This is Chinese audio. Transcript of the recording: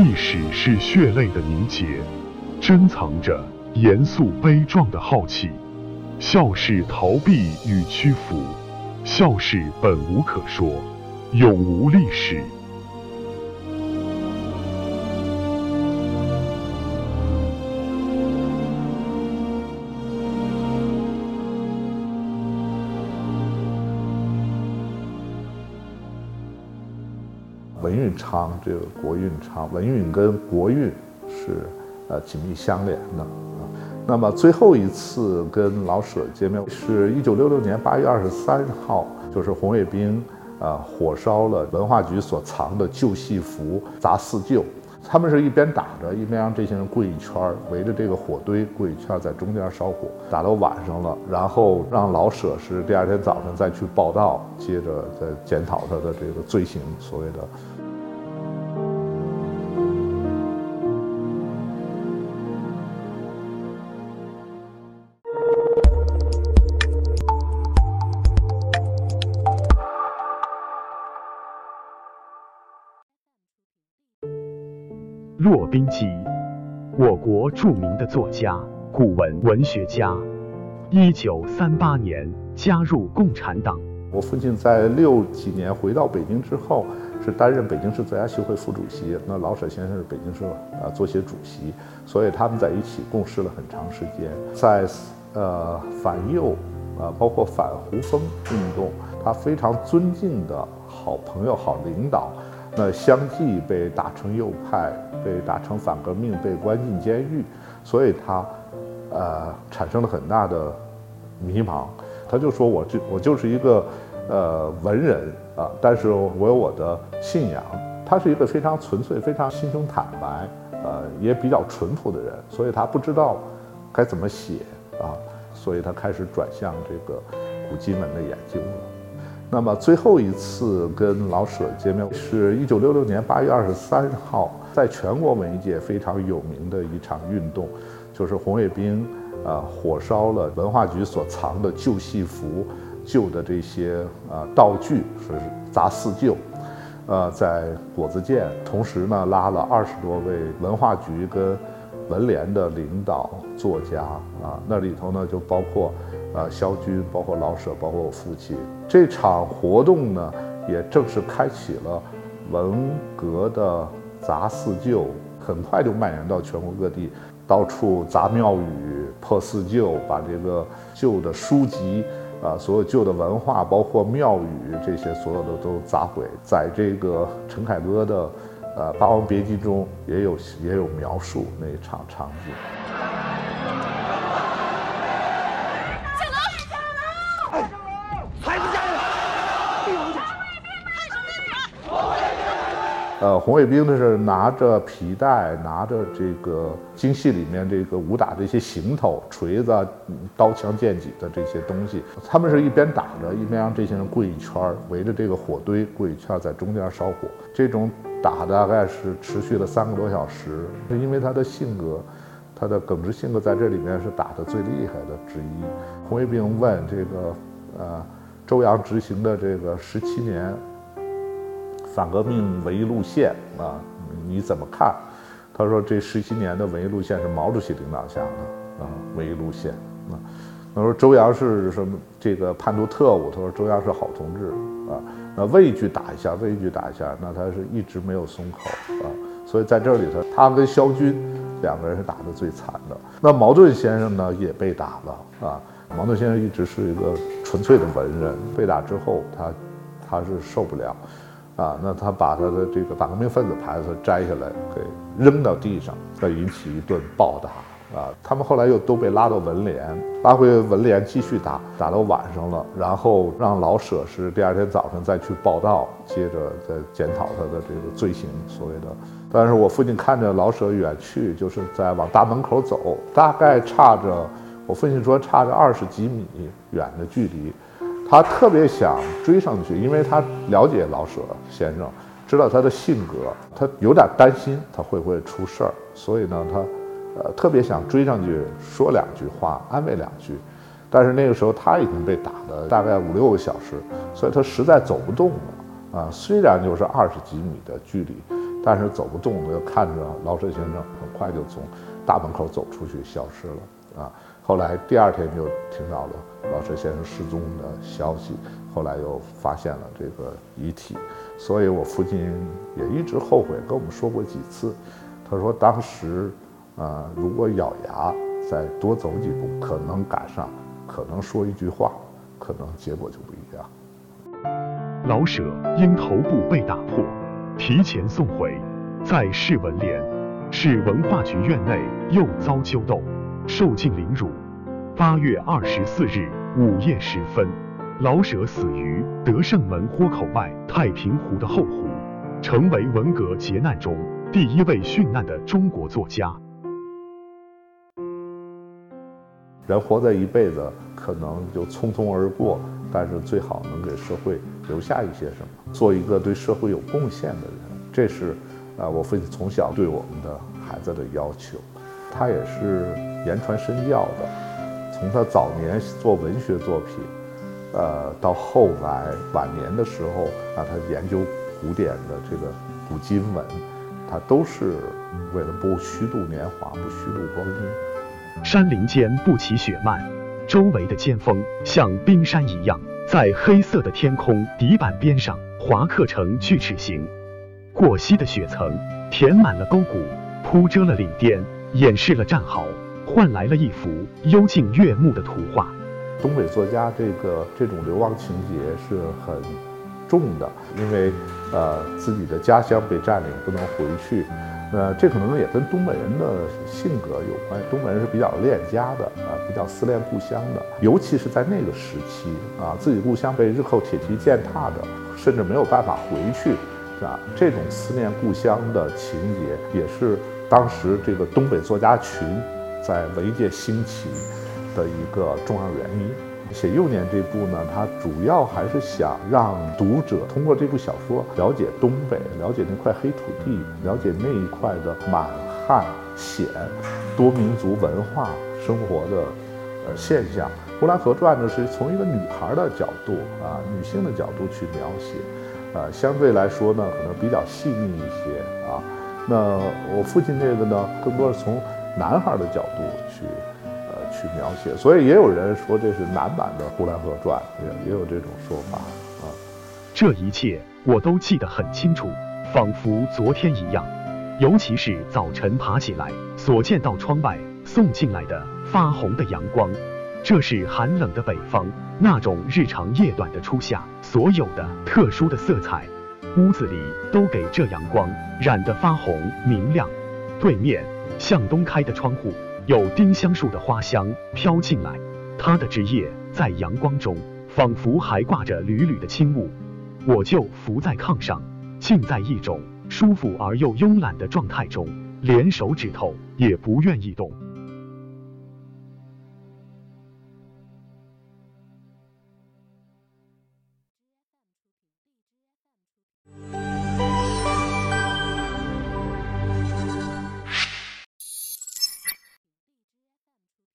历史是血泪的凝结，珍藏着严肃悲壮的浩气。笑是逃避与屈服，笑是本无可说，永无历史。文运昌，这个国运昌，文运跟国运是呃紧密相连的啊。那么最后一次跟老舍见面是一九六六年八月二十三号，就是红卫兵啊火烧了文化局所藏的旧戏服，砸四旧。他们是一边打着，一边让这些人跪一圈围着这个火堆跪一圈在中间烧火，打到晚上了，然后让老舍是第二天早上再去报道，接着再检讨他的这个罪行，所谓的。骆宾基，我国著名的作家、古文文学家。一九三八年加入共产党。我父亲在六几年回到北京之后，是担任北京市作家协会副主席。那老舍先生是北京市啊作协主席，所以他们在一起共事了很长时间。在呃反右啊，包括反胡风运动，他非常尊敬的好朋友、好领导。那相继被打成右派，被打成反革命，被关进监狱，所以他，呃，产生了很大的迷茫。他就说：“我就我就是一个，呃，文人啊，但是我有我的信仰。”他是一个非常纯粹、非常心胸坦白，呃，也比较淳朴的人，所以他不知道该怎么写啊，所以他开始转向这个古籍文的研究了。那么最后一次跟老舍见面是一九六六年八月二十三号，在全国文艺界非常有名的一场运动，就是红卫兵啊火烧了文化局所藏的旧戏服、旧的这些啊道具，是砸四旧，呃，在果子店，同时呢拉了二十多位文化局跟文联的领导、作家啊，那里头呢就包括。呃，萧军，包括老舍，包括我父亲，这场活动呢，也正式开启了文革的砸四旧，很快就蔓延到全国各地，到处砸庙宇、破四旧，把这个旧的书籍啊，所有旧的文化，包括庙宇这些，所有的都砸毁。在这个陈凯歌的呃《霸王别姬》中，也有也有描述那一场场景。呃，红卫兵的是拿着皮带，拿着这个京戏里面这个武打的一些行头，锤子、刀枪剑戟的这些东西。他们是一边打着，一边让这些人跪一圈围着这个火堆跪一圈在中间烧火。这种打大概是持续了三个多小时。是因为他的性格，他的耿直性格在这里面是打的最厉害的之一。红卫兵问这个，呃，周扬执行的这个十七年。反革命文艺路线啊，你怎么看？他说这十七年的文艺路线是毛主席领导下的啊，文艺路线啊。他说周扬是什么？这个叛徒特务。他说周扬是好同志啊。那畏惧打一下，畏惧打一下，那他是一直没有松口啊。所以在这里头，他跟萧军两个人是打得最惨的。那茅盾先生呢，也被打了啊。茅盾先生一直是一个纯粹的文人，被打之后，他他是受不了。啊，那他把他的这个反革命分子牌子摘下来，给扔到地上，再引起一顿暴打。啊，他们后来又都被拉到文联，拉回文联继续打，打到晚上了，然后让老舍是第二天早上再去报道，接着再检讨他的这个罪行，所谓的。但是我父亲看着老舍远去，就是在往大门口走，大概差着，我父亲说差着二十几米远的距离。他特别想追上去，因为他了解老舍先生，知道他的性格，他有点担心他会不会出事儿，所以呢，他，呃，特别想追上去说两句话，安慰两句。但是那个时候他已经被打了大概五六个小时，所以他实在走不动了。啊，虽然就是二十几米的距离，但是走不动，就看着老舍先生很快就从大门口走出去消失了啊。后来第二天就听到了老舍先生失踪的消息，后来又发现了这个遗体，所以我父亲也一直后悔，跟我们说过几次，他说当时啊，如果咬牙再多走几步，可能赶上，可能说一句话，可能结果就不一样。老舍因头部被打破，提前送回，在市文联、市文化局院内又遭揪斗，受尽凌辱。八月二十四日午夜时分，老舍死于德胜门豁口外太平湖的后湖，成为文革劫难中第一位殉难的中国作家。人活在一辈子，可能就匆匆而过。但是最好能给社会留下一些什么，做一个对社会有贡献的人，这是啊我父亲从小对我们的孩子的要求。他也是言传身教的，从他早年做文学作品，呃，到后来晚年的时候啊，他研究古典的这个古今文，他都是为了不虚度年华，不虚度光阴。山林间不起雪漫。周围的尖峰像冰山一样，在黑色的天空底板边上划刻成锯齿形。过膝的雪层填满了沟谷，铺遮了岭巅，掩饰了战壕，换来了一幅幽静悦目的图画。东北作家这个这种流亡情节是很重的，因为呃自己的家乡被占领，不能回去。呃，这可能也跟东北人的性格有关。东北人是比较恋家的啊，比较思念故乡的。尤其是在那个时期啊，自己故乡被日寇铁蹄践踏着，甚至没有办法回去，啊，这种思念故乡的情节，也是当时这个东北作家群在文艺界兴起的一个重要原因。写幼年这部呢，它主要还是想让读者通过这部小说了解东北，了解那块黑土地，了解那一块的满汉鲜多民族文化生活的呃现象。《呼兰河传》呢，是从一个女孩的角度啊，女性的角度去描写，啊，相对来说呢，可能比较细腻一些啊。那我父亲这个呢，更多是从男孩的角度去。呃去描写，所以也有人说这是男版的《呼兰河传》，也也有这种说法啊。这一切我都记得很清楚，仿佛昨天一样。尤其是早晨爬起来所见到窗外送进来的发红的阳光，这是寒冷的北方那种日长夜短的初夏所有的特殊的色彩。屋子里都给这阳光染得发红明亮。对面向东开的窗户。有丁香树的花香飘进来，它的枝叶在阳光中仿佛还挂着缕缕的轻雾。我就伏在炕上，浸在一种舒服而又慵懒的状态中，连手指头也不愿意动。